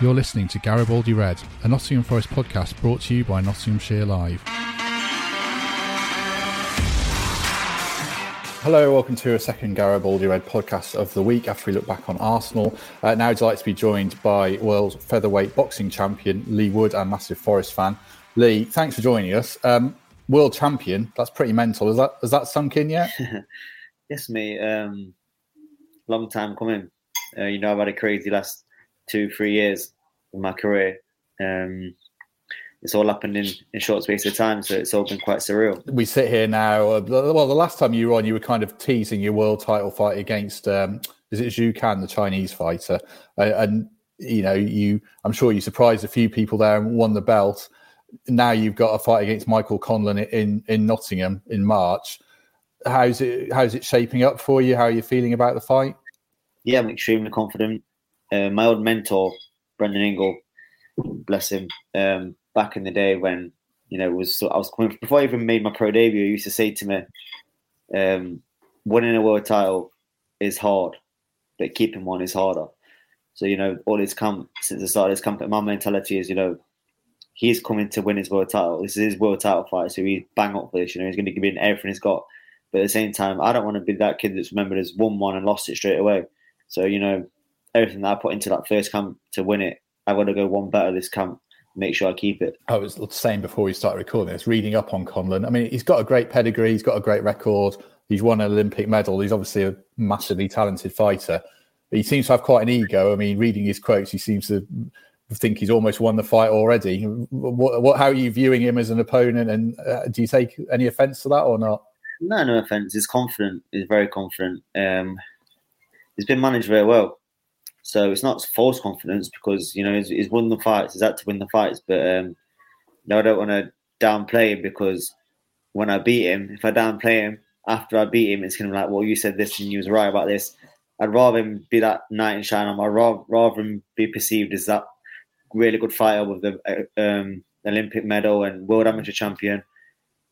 You're listening to Garibaldi Red, a Nottingham Forest podcast brought to you by Nottinghamshire Live. Hello, welcome to a second Garibaldi Red podcast of the week after we look back on Arsenal. Uh, now I'd like to be joined by world featherweight boxing champion Leigh Wood and massive Forest fan. Lee, thanks for joining us. Um, world champion, that's pretty mental. Is that has that sunk in yet? yes, mate. Um, long time coming. Uh, you know, I've had a crazy last two, three years in my career. Um, it's all happened in, in short space of time, so it's all been quite surreal. We sit here now. Uh, well, the last time you were on, you were kind of teasing your world title fight against um, is it Xu Can, the Chinese fighter, uh, and you know you. I'm sure you surprised a few people there and won the belt. Now you've got a fight against Michael Conlan in in Nottingham in March. How's it How's it shaping up for you? How are you feeling about the fight? Yeah, I'm extremely confident. Uh, my old mentor, Brendan Ingle, bless him, um, back in the day when you know was I was coming before I even made my pro debut. He used to say to me, um, "Winning a world title is hard, but keeping one is harder." So you know, all his come since the start his camp, my mentality is, you know, he's coming to win his world title. This is his world title fight, so he's bang up for this. You know, he's going to give in everything he's got. But at the same time, I don't want to be that kid that's remembered as won one and lost it straight away. So you know, everything that I put into that first camp to win it, I want to go one better this camp. Make sure I keep it. I was saying before we started recording this, reading up on Conlan. I mean, he's got a great pedigree. He's got a great record. He's won an Olympic medal. He's obviously a massively talented fighter. He seems to have quite an ego. I mean, reading his quotes, he seems to think he's almost won the fight already. What, what how are you viewing him as an opponent? And uh, do you take any offence to that or not? No, no offence. He's confident. He's very confident. Um, he's been managed very well. So it's not false confidence because you know he's, he's won the fights. He's had to win the fights, but um, no, I don't want to downplay him because when I beat him, if I downplay him after I beat him, it's kind of like, well, you said this and you was right about this. I'd rather him be that knight in shining armor. Rather, rather him be perceived as that really good fighter with the uh, um, Olympic medal and world amateur champion.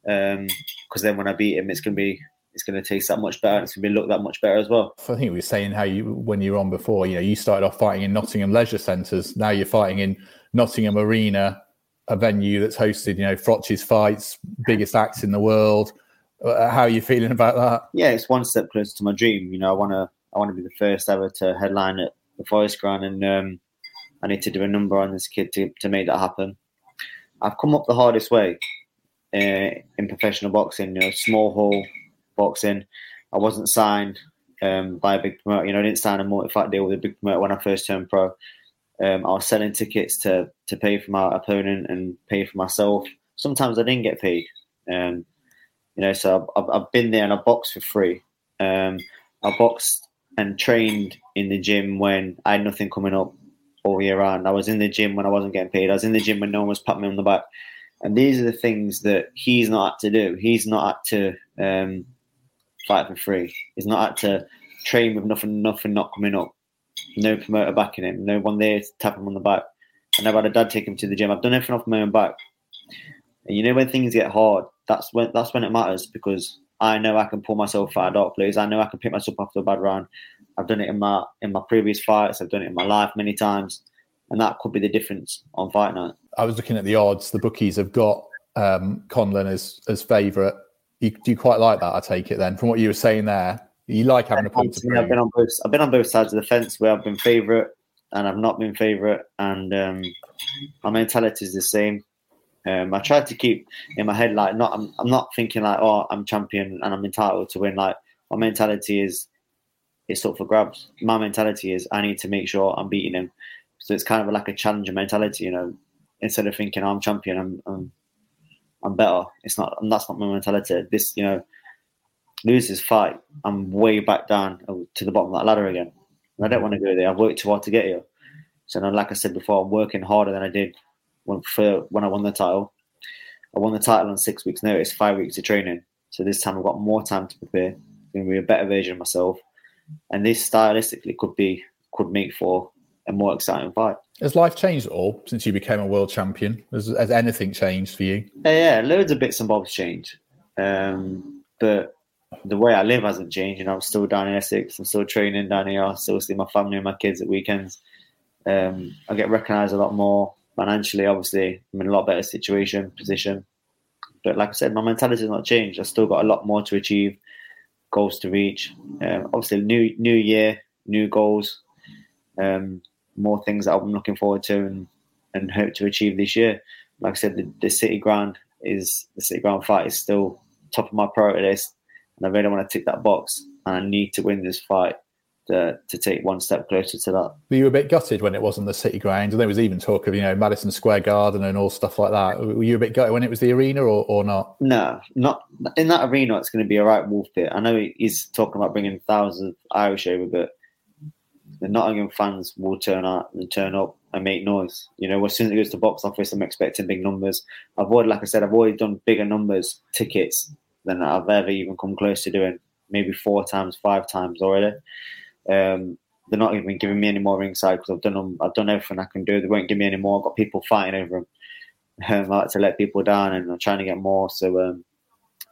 Because um, then when I beat him, it's gonna be it's going to taste that much better. and It's going to be look that much better as well. I think we were saying how you when you were on before, you know, you started off fighting in Nottingham leisure centres. Now you're fighting in Nottingham Arena, a venue that's hosted, you know, Froch's fights, biggest acts in the world. Uh, how are you feeling about that? Yeah, it's one step closer to my dream. You know, I want to I want to be the first ever to headline at the Forest Ground, and um, I need to do a number on this kid to to make that happen. I've come up the hardest way uh, in professional boxing. You know, small hall boxing. I wasn't signed um, by a big promoter. You know, I didn't sign a multi-fight deal with a big promoter when I first turned pro. Um, I was selling tickets to to pay for my opponent and pay for myself. Sometimes I didn't get paid. Um, you know, so I've, I've, been there and I boxed for free. Um, I boxed and trained in the gym when I had nothing coming up all year round. I was in the gym when I wasn't getting paid. I was in the gym when no one was patting me on the back. And these are the things that he's not had to do. He's not had to um, fight for free. He's not had to train with nothing, nothing not coming up. No promoter backing him. No one there to tap him on the back. I never had a dad take him to the gym. I've done everything off my own back. And you know when things get hard, that's when that's when it matters because I know I can pull myself out of dark. I know I can pick myself up after a bad round. I've done it in my in my previous fights. I've done it in my life many times, and that could be the difference on fight night. I was looking at the odds. The bookies have got um, Conlan as as favourite you, do you quite like that? I take it then from what you were saying there. You like having a point to prove. I've been on both. I've been on both sides of the fence where I've been favourite and I've not been favourite, and um, my mentality is the same. Um, I try to keep in my head like not. I'm, I'm not thinking like, oh, I'm champion and I'm entitled to win. Like my mentality is, it's up for grabs. My mentality is I need to make sure I'm beating him. So it's kind of like a challenger mentality, you know. Instead of thinking oh, I'm champion, I'm, I'm I'm better. It's not, and that's not my mentality. This, you know, lose this fight, I'm way back down to the bottom of that ladder again. And I don't want to go there. I've worked too hard to get here. So, now, like I said before, I'm working harder than I did when when I won the title. I won the title on six weeks' notice, five weeks of training. So this time I've got more time to prepare. Going to be a better version of myself. And this stylistically could be could make for a more exciting fight. Has life changed at all since you became a world champion? Has, has anything changed for you? Uh, yeah, loads of bits and bobs changed. Um, but the way I live hasn't changed. You know, I'm still down in Essex. I'm still training down here. I still see my family and my kids at weekends. Um, I get recognised a lot more financially. Obviously, I'm in a lot better situation, position. But like I said, my mentality has not changed. I've still got a lot more to achieve, goals to reach. Um, obviously, new new year, new goals, um, more things that I'm looking forward to and, and hope to achieve this year. Like I said, the, the City Ground is the City Ground fight is still top of my priority list, and I really want to tick that box. And I need to win this fight to, to take one step closer to that. Were you a bit gutted when it wasn't the City Ground? And there was even talk of you know Madison Square Garden and all stuff like that. Were you a bit gutted when it was the arena or, or not? No, not in that arena. It's going to be a right wolf pit. I know he's talking about bringing thousands of Irish over, but the Nottingham fans will turn out and turn up and make noise. You know, as soon as it goes to box office, I'm expecting big numbers. I've already, like I said, I've already done bigger numbers tickets than I've ever even come close to doing. Maybe four times, five times already. Um, they're not even giving me any more ringside because I've done them. I've done everything I can do. They won't give me any more. I've got people fighting over them. Um, I like to let people down, and I'm trying to get more. So um,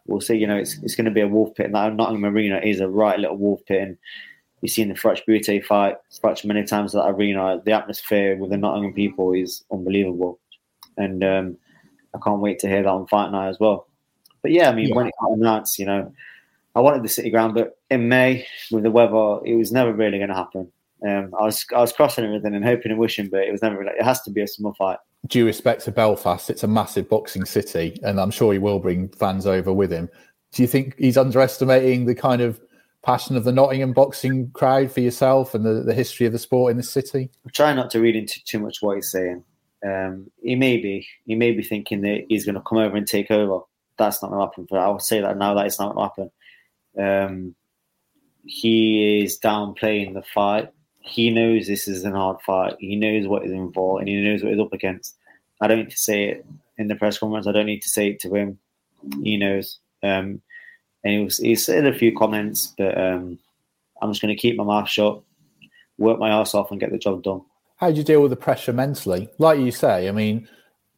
we'll see. You know, it's it's going to be a wolf pit. And that Nottingham Arena is a right little wolf pit, and you've seen the Froch Bute fight. Froch many times at that arena. The atmosphere with the Nottingham people is unbelievable, and um, I can't wait to hear that on fight night as well. But yeah, I mean, yeah. when it got announced, you know, I wanted the City Ground, but in May with the weather, it was never really going to happen. Um, I was I was crossing everything and hoping and wishing, but it was never. Really, it has to be a summer fight. Due respect to Belfast, it's a massive boxing city, and I'm sure he will bring fans over with him. Do you think he's underestimating the kind of passion of the Nottingham boxing crowd for yourself and the, the history of the sport in the city? I'm trying not to read into too much what he's saying. Um, he may be he may be thinking that he's going to come over and take over that's not going to happen. But I will say that now that it's not going to happen. Um, he is downplaying the fight. He knows this is an hard fight. He knows what is involved and he knows what he's up against. I don't need to say it in the press conference. I don't need to say it to him. He knows. Um, and he, was, he said a few comments, but um, I'm just going to keep my mouth shut, work my ass off, and get the job done. How do you deal with the pressure mentally? Like you say, I mean,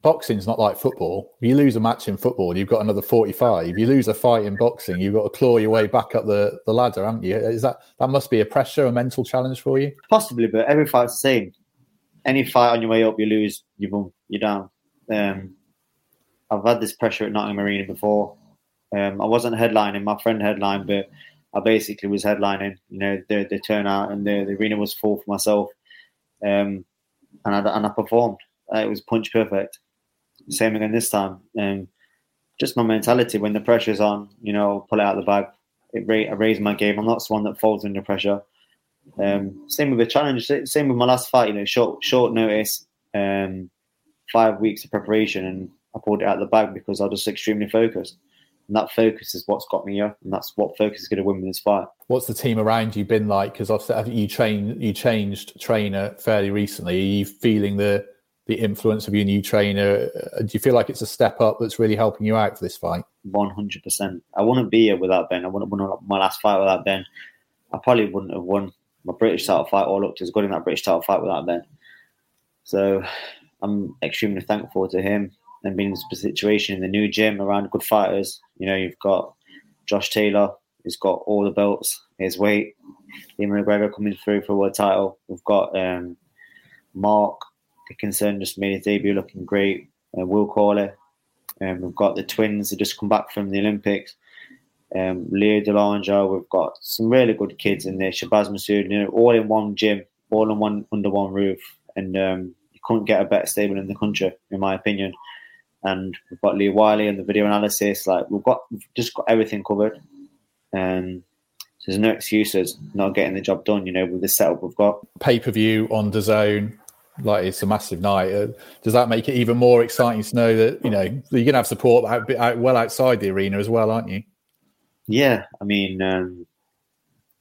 boxing's not like football. You lose a match in football, you've got another 45. If you lose a fight in boxing, you've got to claw your way back up the, the ladder, haven't you? Is that that must be a pressure, a mental challenge for you? Possibly, but every fight's the same. Any fight on your way up, you lose, you boom, you're down. Um, I've had this pressure at Nottingham Arena before. Um, I wasn't headlining, my friend headlined, but I basically was headlining. You know, the, the turnout and the, the arena was full for myself. Um, and I, and I performed. Uh, it was punch perfect. Same again this time. Um, just my mentality when the pressure's on, you know, pull it out of the bag. It ra- I raise my game. I'm not someone that folds under pressure. Um, same with the challenge. Same with my last fight. You know, short short notice, um, five weeks of preparation, and I pulled it out of the bag because I was just extremely focused. And that focus is what's got me here, and that's what focus is going to win me this fight. What's the team around you been like? Because obviously you trained, you changed trainer fairly recently. Are you feeling the the influence of your new trainer? Uh, do you feel like it's a step up that's really helping you out for this fight? One hundred percent. I wouldn't be here without Ben. I wouldn't have won my last fight without Ben. I probably wouldn't have won my British title fight or looked as good in that British title fight without Ben. So I'm extremely thankful to him and being in this situation in the new gym around good fighters. You know, you've got Josh Taylor, who's got all the belts, his weight. Liam McGregor coming through for a world title. We've got um, Mark Dickinson just made his debut looking great. Uh, Will Cawley. Um, we've got the twins that just come back from the Olympics. Um, Leo Delanger. We've got some really good kids in there. Shabaz Masoud, you know, all in one gym, all in one under one roof. And um, you couldn't get a better stable in the country, in my opinion. And we've got Lee Wylie and the video analysis. Like we've got we've just got everything covered. And so there's no excuses not getting the job done. You know, with the setup we've got. Pay per view on DAZN like it's a massive night. Uh, does that make it even more exciting to know that you know you're going to have support out, out, well outside the arena as well, aren't you? Yeah, I mean, um,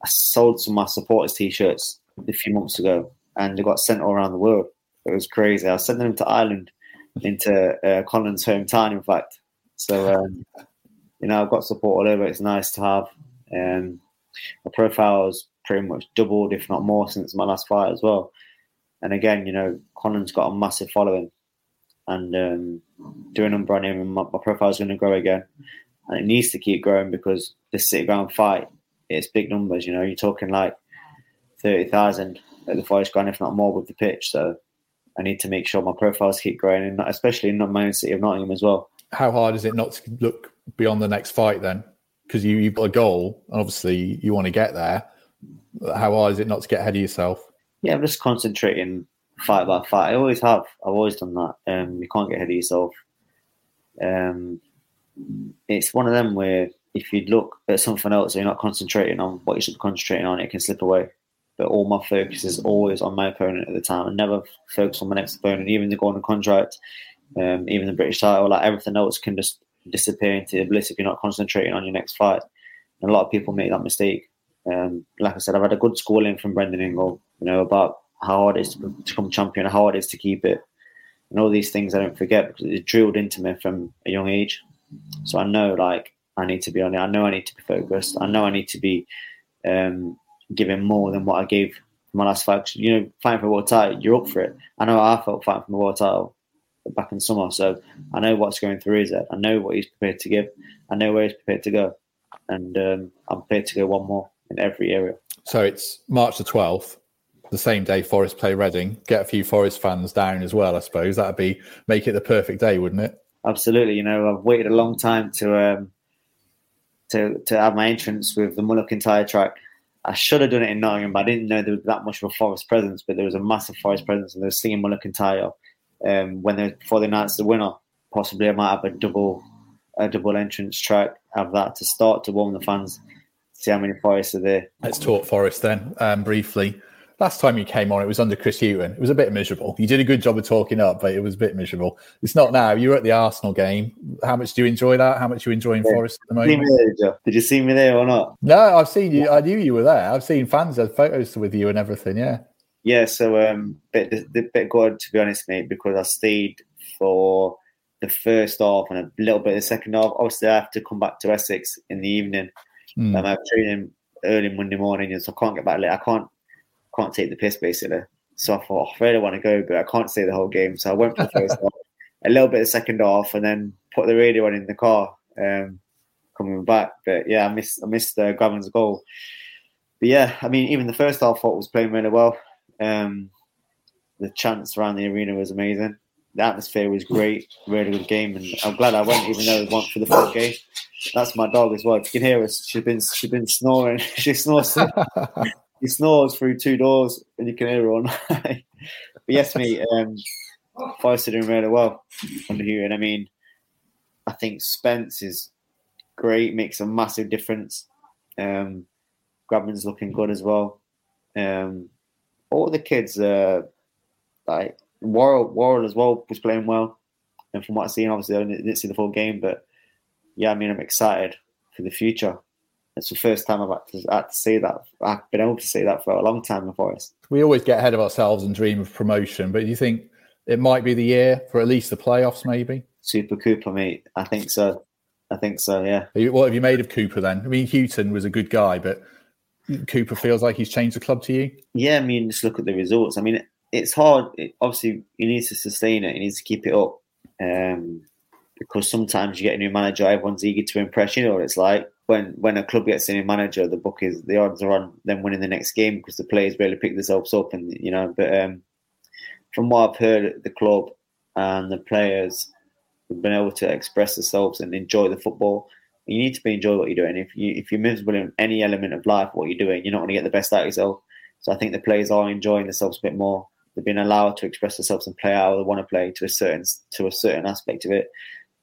I sold some of my supporters t-shirts a few months ago, and they got sent all around the world. It was crazy. I sent them to Ireland, into uh, Colin's hometown, in fact. So um, you know, I've got support all over. It's nice to have. Um, my profile has pretty much doubled, if not more, since my last fight as well. And again, you know, Colin's got a massive following, and um, doing number on him, and my, my profile is going to grow again, and it needs to keep growing because this city ground fight, it's big numbers. You know, you're talking like thirty thousand at the Forest Ground, if not more, with the pitch. So I need to make sure my profiles keep growing, and especially in my own city of Nottingham as well. How hard is it not to look beyond the next fight then? Because you, you've got a goal, and obviously you want to get there. How hard is it not to get ahead of yourself? Yeah, I'm just concentrating fight by fight. I always have. I've always done that. Um, you can't get ahead of yourself. Um, it's one of them where if you look at something else, and you're not concentrating on what you should be concentrating on, it can slip away. But all my focus is always on my opponent at the time. I never focus on my next opponent, even the golden contract, um, even the British title. Like everything else can just disappear into the bliss if you're not concentrating on your next fight. And a lot of people make that mistake. Um, like I said, I've had a good schooling from Brendan Ingle, you know, about how hard it is to become champion, how hard it is to keep it, and all these things I don't forget because it's drilled into me from a young age. So I know, like, I need to be on it. I know I need to be focused. I know I need to be um, giving more than what I gave my last fight. You know, fighting for a world title, you're up for it. I know I felt fighting for the world title back in summer, so I know what's going through his head. I know what he's prepared to give. I know where he's prepared to go, and um, I'm prepared to go one more in every area. So it's March the 12th the same day Forest play Reading, get a few Forest fans down as well. I suppose that'd be make it the perfect day, wouldn't it? Absolutely. You know, I've waited a long time to um, to to have my entrance with the Mull of Kintyre track. I should have done it in Nottingham, but I didn't know there was that much of a Forest presence. But there was a massive Forest presence, and they were singing Mull of Kintyre um, when they before they announced the winner. Possibly, I might have a double a double entrance track. Have that to start to warm the fans. See how many Forests are there. Let's talk Forest then um, briefly. Last time you came on, it was under Chris Hughton. It was a bit miserable. You did a good job of talking up, but it was a bit miserable. It's not now. You were at the Arsenal game. How much do you enjoy that? How much are you enjoying yeah. Forest at the moment? There, did you see me there or not? No, I've seen you. I knew you were there. I've seen fans have photos with you and everything. Yeah. Yeah. So, um, bit bit, bit good to be honest, mate, because I stayed for the first half and a little bit of the second half. Obviously, I have to come back to Essex in the evening. Mm. Um, I have training early Monday morning, so I can't get back late. I can't can't take the piss basically. So I thought, oh, I really want to go, but I can't stay the whole game. So I went for the first half, a little bit of second half, and then put the radio on in the car um, coming back. But yeah, I missed I missed uh, Gavin's goal. But yeah, I mean, even the first half, I thought was playing really well. Um, the chance around the arena was amazing. The atmosphere was great, really good game, and I'm glad I went, even though it went for the full game. That's my dog as well. If you can hear us, she's been she's been snoring. she snores. he snores through two doors and you can hear her all night. but yes, mate, um, Forest are doing really well under here. And I mean, I think Spence is great, makes a massive difference. Um, Grabban's looking good as well. Um, all the kids, uh, like Worrall, Worrall as well was playing well. And from what I've seen, obviously I didn't see the full game, but yeah, I mean, I'm excited for the future. It's the first time I've had to, had to say that. I've been able to say that for a long time in Forest. We always get ahead of ourselves and dream of promotion, but do you think it might be the year for at least the playoffs, maybe? Super Cooper, mate. I think so. I think so, yeah. What have you made of Cooper then? I mean, Hughton was a good guy, but Cooper feels like he's changed the club to you? Yeah, I mean, just look at the results. I mean, it's hard. It, obviously, he needs to sustain it, he needs to keep it up. Um, because sometimes you get a new manager, everyone's eager to impress. You know what it's like when when a club gets a new manager, the book is the odds are on them winning the next game because the players really pick themselves up, and you know. But um, from what I've heard, the club and the players have been able to express themselves and enjoy the football. You need to be enjoy what you're doing. If you if you're miserable in any element of life, what you're doing, you're not going to get the best out of yourself. So I think the players are enjoying themselves a bit more. They've been allowed to express themselves and play how they want to play to a certain to a certain aspect of it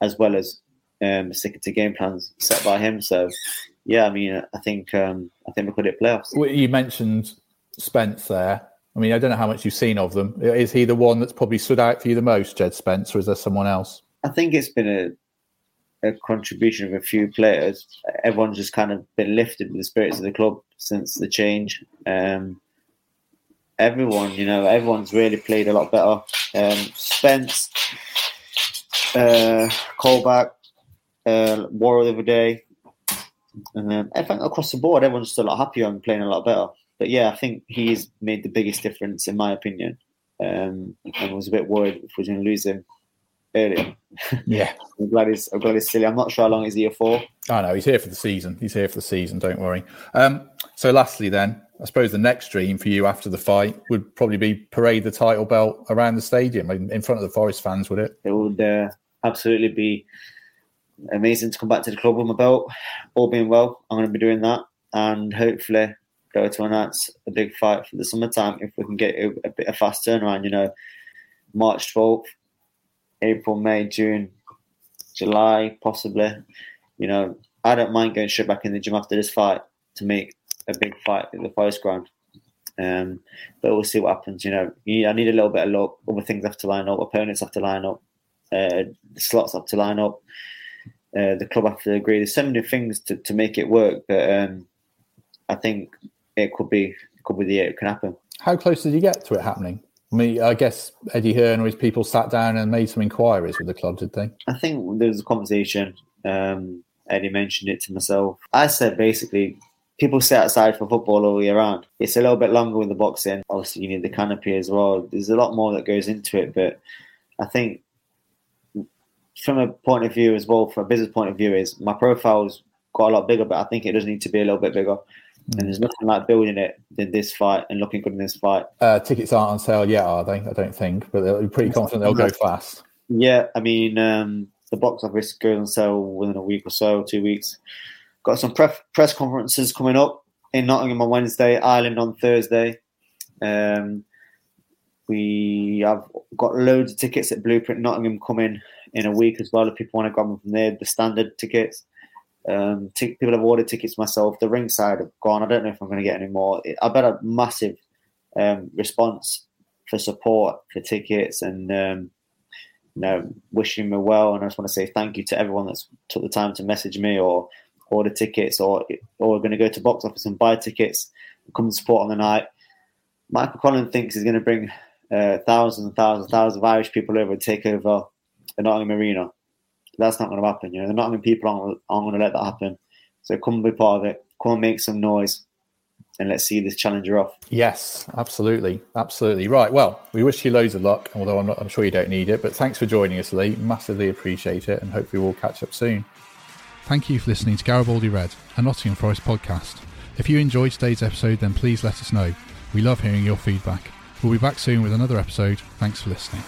as well as um, sticking to game plans set by him. So, yeah, I mean, I think um, I think we could hit playoffs. Well, you mentioned Spence there. I mean, I don't know how much you've seen of them. Is he the one that's probably stood out for you the most, Jed Spence, or is there someone else? I think it's been a, a contribution of a few players. Everyone's just kind of been lifted with the spirits of the club since the change. Um, everyone, you know, everyone's really played a lot better. Um, Spence, uh, Colback, uh, Worrall the other day, and then I think across the board everyone's still a lot happier and playing a lot better. But yeah, I think he's made the biggest difference in my opinion. Um, and was a bit worried if we are going to lose him earlier. Yeah, I'm glad he's I'm glad he's silly. I'm not sure how long he's here for. I know he's here for the season. He's here for the season. Don't worry. Um, so, lastly, then, I suppose the next dream for you after the fight would probably be parade the title belt around the stadium in front of the Forest fans, would it? It would uh, absolutely be amazing to come back to the club with my belt. All being well, I'm going to be doing that, and hopefully go to announce a big fight for the summertime if we can get a, a bit of fast turnaround. You know, March 12th, April, May, June, July, possibly. You know, I don't mind going straight back in the gym after this fight to make a big fight at the Forest Ground. Um, but we'll see what happens. You know, I need a little bit of luck. Other things have to line up. Opponents have to line up. Uh, the slots have to line up. Uh, the club have to agree. There's so many things to, to make it work. But um, I think it could be it could be the year it can happen. How close did you get to it happening? I mean, I guess Eddie Hearn or his people sat down and made some inquiries with the club, did they? I think there was a conversation. Um, Eddie mentioned it to myself. I said basically, people sit outside for football all year round. It's a little bit longer with the boxing. Obviously, you need the canopy as well. There's a lot more that goes into it, but I think from a point of view as well, from a business point of view, is my profile's got a lot bigger, but I think it does need to be a little bit bigger. And there's nothing like building it in this fight and looking good in this fight. Uh, tickets aren't on sale yet, are they? I don't think, but they're pretty confident they'll go fast. Yeah, I mean, um, the box office goes on sale within a week or so, two weeks. Got some pre- press conferences coming up in Nottingham on Wednesday, Ireland on Thursday. Um, we have got loads of tickets at Blueprint Nottingham coming in a week as well. If people want to grab them from there, the standard tickets. Um, t- people have ordered tickets myself. The ringside have gone. I don't know if I'm going to get any more. I bet a massive um, response for support for tickets and um, you know wishing me well. And I just want to say thank you to everyone that's took the time to message me or order tickets or or going to go to box office and buy tickets and come and support on the night. Michael Collins thinks he's going to bring uh, thousands and thousands and thousands of Irish people over and take over the Nottingham Arena. That's not going to happen. You know, the Nottingham people aren't, aren't going to let that happen. So come and be part of it. Come and make some noise. And let's see this challenger off. Yes, absolutely, absolutely. Right. Well, we wish you loads of luck. Although I'm, not, I'm sure you don't need it. But thanks for joining us, Leigh. Massively appreciate it, and hopefully we'll catch up soon. Thank you for listening to Garibaldi Red, a Nottingham Forest podcast. If you enjoyed today's episode, then please let us know. We love hearing your feedback. We'll be back soon with another episode. Thanks for listening.